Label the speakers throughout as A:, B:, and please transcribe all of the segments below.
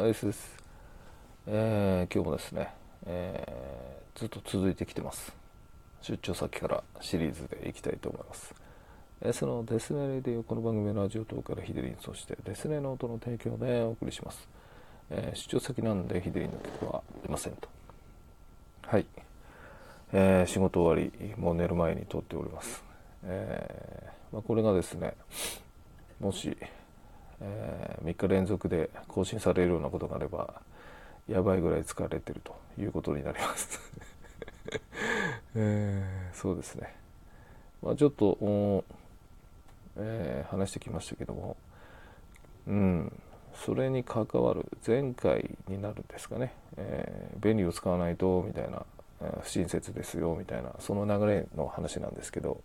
A: アイスです。えー、今日もですね、えー、ずっと続いてきてます。出張先からシリーズでいきたいと思います。えー、そのデスネレディオ、この番組はラジオ等からヒデリン、そしてデスネノートの提供でお送りします。え、出張先なんでヒデリンの曲はありませんと。はい。え、仕事終わり、もう寝る前に撮っております。え、まあ、これがですね、もし、えー、3日連続で更新されるようなことがあればやばいぐらい疲れてるということになります。えー、そうですね、まあ、ちょっと、えー、話してきましたけどもうん。それに関わる前回になるんですかね、えー、便利を使わないとみたいな不親切ですよみたいなその流れの話なんですけど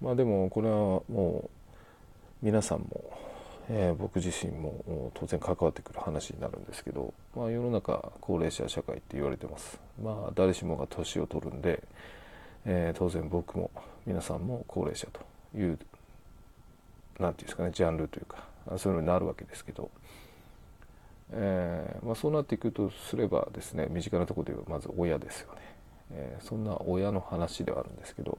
A: まあでもこれはもう皆さんもえー、僕自身も当然関わってくる話になるんですけど、まあ、世の中高齢者社会って言われてます。まあ誰しもが年を取るんで、えー、当然僕も皆さんも高齢者という何て言うんですかねジャンルというかそういうのになるわけですけど、えー、まあ、そうなっていくとすればですね身近なところではまず親ですよね、えそんな親の話ではあるんですけど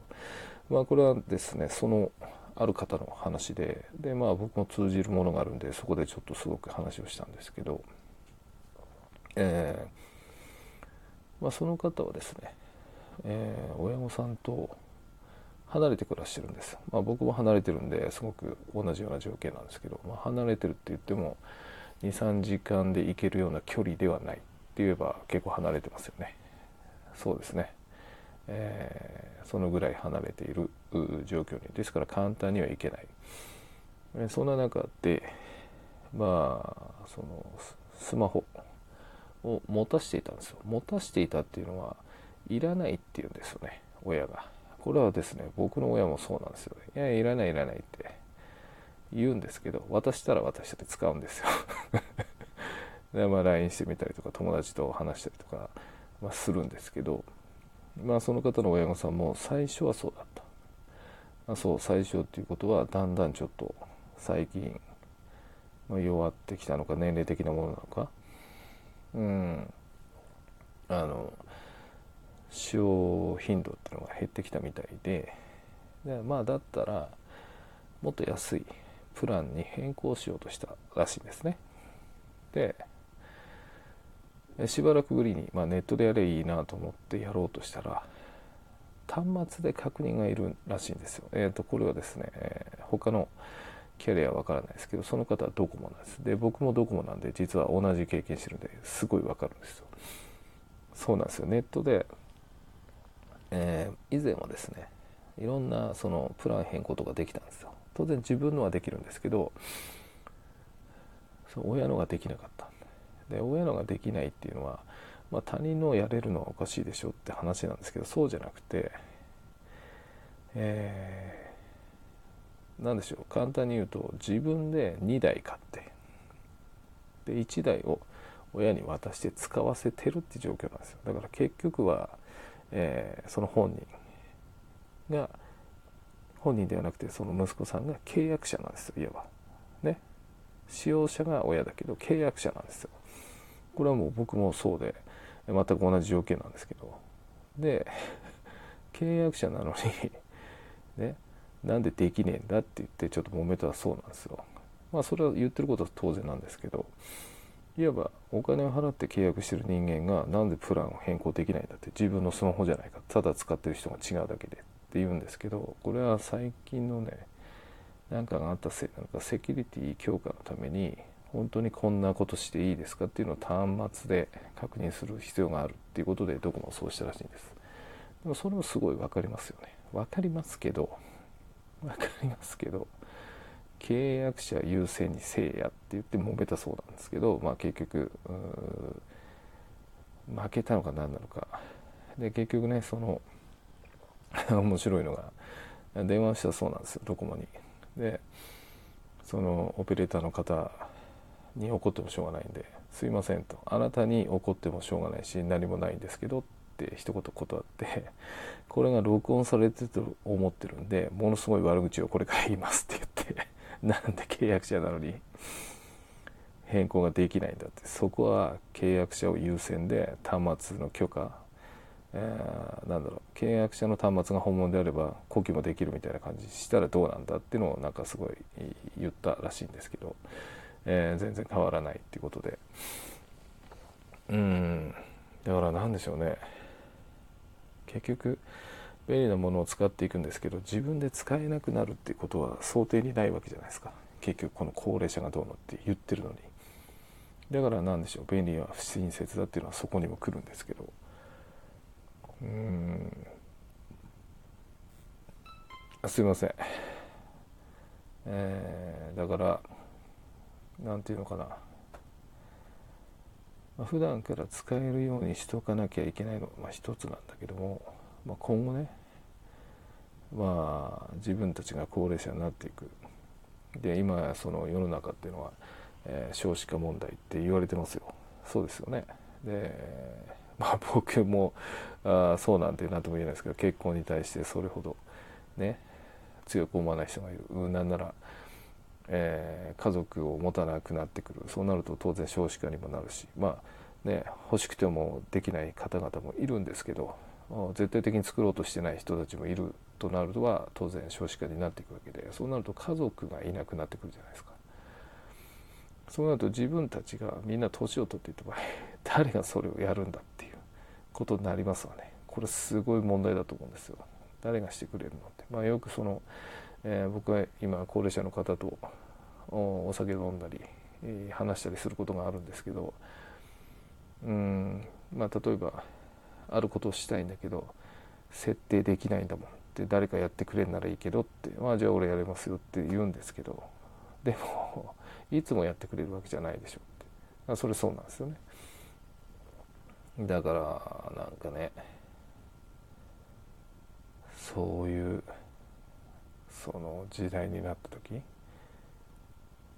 A: まあこれはですねそのある方の話でで、まあ、僕も通じるものがあるんでそこでちょっとすごく話をしたんですけど、えー、まあ、その方はですね、えー、親御さんと離れて暮らしてるんです、まあ、僕も離れてるんですごく同じような条件なんですけど、まあ、離れてるって言っても23時間で行けるような距離ではないって言えば結構離れてますよね。そうですね。えー、そのぐらい離れている状況に。ですから簡単にはいけない、え、そんな中でまあそのスマホを持たしていたんですよ。持たしていたっていうのはいらないっていうんですよね親が。これはですね僕の親もそうなんですよいやいらないいらないって言うんですけど渡したら渡したって使うんですよ。でまあ LINE してみたりとか友達と話したりとか、まあ、するんですけどまあその方の親御さんも最初はそうだった、あ、そう最初っていうことはだんだんちょっと最近、まあ、弱ってきたのか年齢的なものなのか。うん。あの使用頻度っていうのが減ってきたみたいで。でまあだったらもっと安いプランに変更しようとしたらしいんですね。でしばらくぶりに、まあ、ネットでやればいいなと思ってやろうとしたら端末で確認がいるらしいんですよ。えっ、ー、とこれはですね、えー、他のキャリアはわからないですけどその方はドコモなんです。で僕もドコモなんで実は同じ経験してるんですごいわかるんですよ。そうなんですよネットで、えー、以前はですねいろんなそのプラン変更とかできたんですよ。当然自分のはできるんですけどそう親のができなかったで親のができないっていうのは、まあ、他人のやれるのはおかしいでしょって話なんですけどそうじゃなくてえー、何でしょう簡単に言うと自分で2台買ってで1台を親に渡して使わせてるって状況なんですよ。だから結局は、えー、その本人が本人ではなくてその息子さんが契約者なんですよいわばね。使用者が親だけど契約者なんですよ。これはもう僕もそうで全く同じ条件なんですけど。で 契約者なのに ねなんでできねえんだって言ってちょっと揉めたそうなんですよ。まあそれは言ってることは当然なんですけどいわばお金を払って契約してる人間がなんでプランを変更できないんだって自分のスマホじゃないかただ使ってる人が違うだけでって言うんですけどこれは最近のねなんかがあったせいなんかセキュリティ強化のために本当にこんなことしていいですかっていうのを端末で確認する必要があるっていうことでどこもそうしたらしいんです。でもそれもすごい分かりますよね。分かりますけど 分かりますけど契約者優先にせいやって言って揉めたそうなんですけど、まあ、結局負けたのか何なのか。で結局ねその 面白いのが電話したそうなんですよドコモに。でそのオペレーターの方に怒ってもしょうがないんで「すいません」と「あなたに怒ってもしょうがないし何もないんですけど」って一言断ってこれが録音されてると思ってるんでものすごい悪口をこれから言いますって言ってなんで契約者なのに変更ができないんだって。そこは契約者を優先で端末の許可、えー、なんだろう。契約者の端末が本物であれば呼吸もできるみたいな感じしたらどうなんだっていうのをなんかすごい言ったらしいんですけど、えー、全然変わらないっていうことで。うん。だから何でしょうね。結局便利なものを使っていくんですけど自分で使えなくなるっていうことは想定にないわけじゃないですか。結局この高齢者がどうのって言ってるのに。だから何でしょう。便利は不親切だっていうのはそこにも来るんですけど。うん。すいません。えー、だから何て言うのかな、まあ、普段から使えるようにしとかなきゃいけないの。は、まあ、一つなんだけども、まあ、今後ね。まあ自分たちが高齢者になっていく。で今その世の中っていうのはえー、少子化問題って言われてますよ。そうですよね。でまあ僕もあそうなんて何とも言えないですけど結婚に対してそれほどね強く思わない人がいる。なんなら、えー、家族を持たなくなってくる。そうなると当然少子化にもなるし。まあね欲しくてもできない方々もいるんですけど絶対的に作ろうとしてない人たちもいるとなるとは当然少子化になっていくわけでそうなると家族がいなくなってくるじゃないですか。そうなると自分たちがみんな年を取っていった場合誰がそれをやるんだっていうことになりますわね。これすごい問題だと思うんですよ。誰がしてくれるのって、まあ、よくその、えー、僕は今高齢者の方とお酒飲んだり、えー、話したりすることがあるんですけどうんまあ例えばあることをしたいんだけど設定できないんだもんって誰かやってくれんならいいけどってまあじゃあ俺やれますよって言うんですけどでも いつもやってくれるわけじゃないでしょって。それそうなんですよね。だからなんかねそういうその時代になった時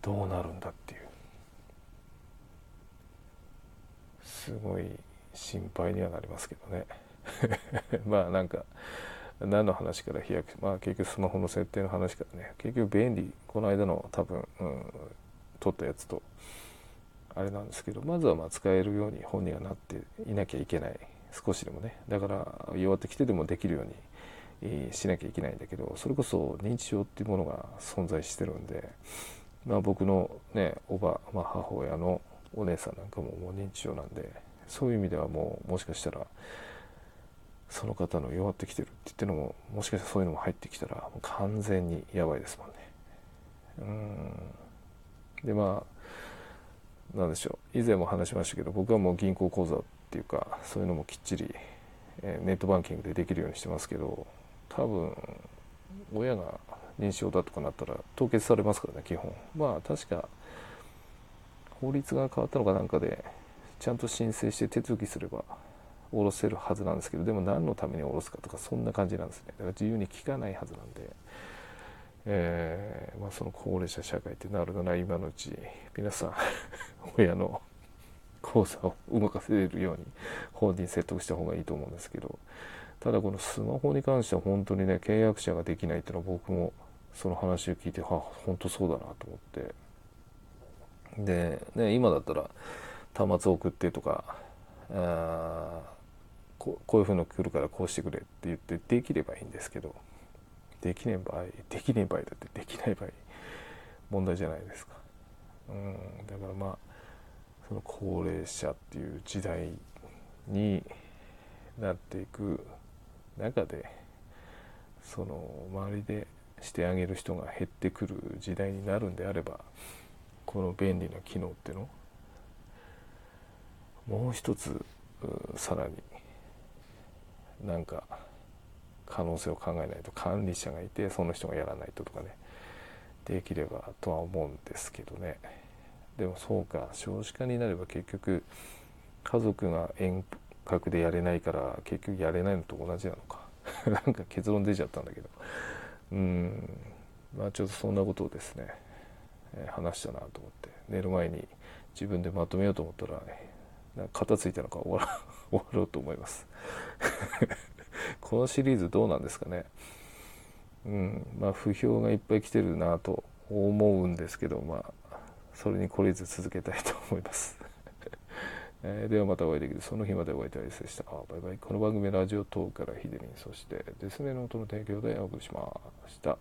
A: どうなるんだっていう。すごい心配にはなりますけどね。まあなんか何の話から飛躍まあ結局スマホの設定の話からね。結局便利。この間の多分、うん、撮ったやつとあれなんですけどまずはま使えるように本人がなっていなきゃいけない。少しでもね。だから弱ってきてでもできるように、しなきゃいけないんだけどそれこそ認知症っていうものが存在してるんで、まあ、僕のねおば、まあ、母親のお姉さんなんかももう認知症なんでそういう意味ではもうもしかしたらその方の弱ってきてるって言ってのももしかしたらそういうのも入ってきたら完全にやばいですもんね。うん。でまあなんでしょう。以前も話しましたけど僕はもう銀行口座っていうかそういうのもきっちり、え、ネットバンキングでできるようにしてますけど多分親が認知症だとかなったら凍結されますからね基本。まあ確か法律が変わったのかなんかでちゃんと申請して手続きすれば下ろせるはずなんですけどでも何のために下ろすかとかそんな感じなんですね。だから自由に聞かないはずなんで。えー、まあ、その高齢者社会ってなるなら今のうち皆さん 親の口座を動かせるように本人説得した方がいいと思うんですけど。ただこのスマホに関しては本当にね契約者ができないっていうのは僕もその話を聞いては本当そうだなと思って。で、ね、今だったら端末送ってとかあこういうふうの来るからこうしてくれって言ってできればいいんですけどできねえ場合できねえ場合だってできない場合問題じゃないですか、うん、だからまあその高齢者っていう時代になっていく中でその周りでしてあげる人が減ってくる時代になるんであればこの便利な機能っていうのもう一つさらになんか可能性を考えないと管理者がいてその人がやらないととかねできればとは思うんですけどね。でもそうか少子化になれば結局家族が遠隔でやれないから結局やれないのと同じなのか。なんか結論出ちゃったんだけど。うん。まあちょっとそんなことをですね、えー、話したなと思って。寝る前に自分でまとめようと思ったらねなんか片付いたのか終わら 終わろうと思います。このシリーズどうなんですかね。うん、まあ不評がいっぱい来てるなと思うんですけど、まあそれに懲りず続けたいと思います。えー、ではまたお会いできるその日までお会いいたいでした。バイバイ。この番組ラジオ等からヒデリンそしてデスネの音の提供でお送りしました。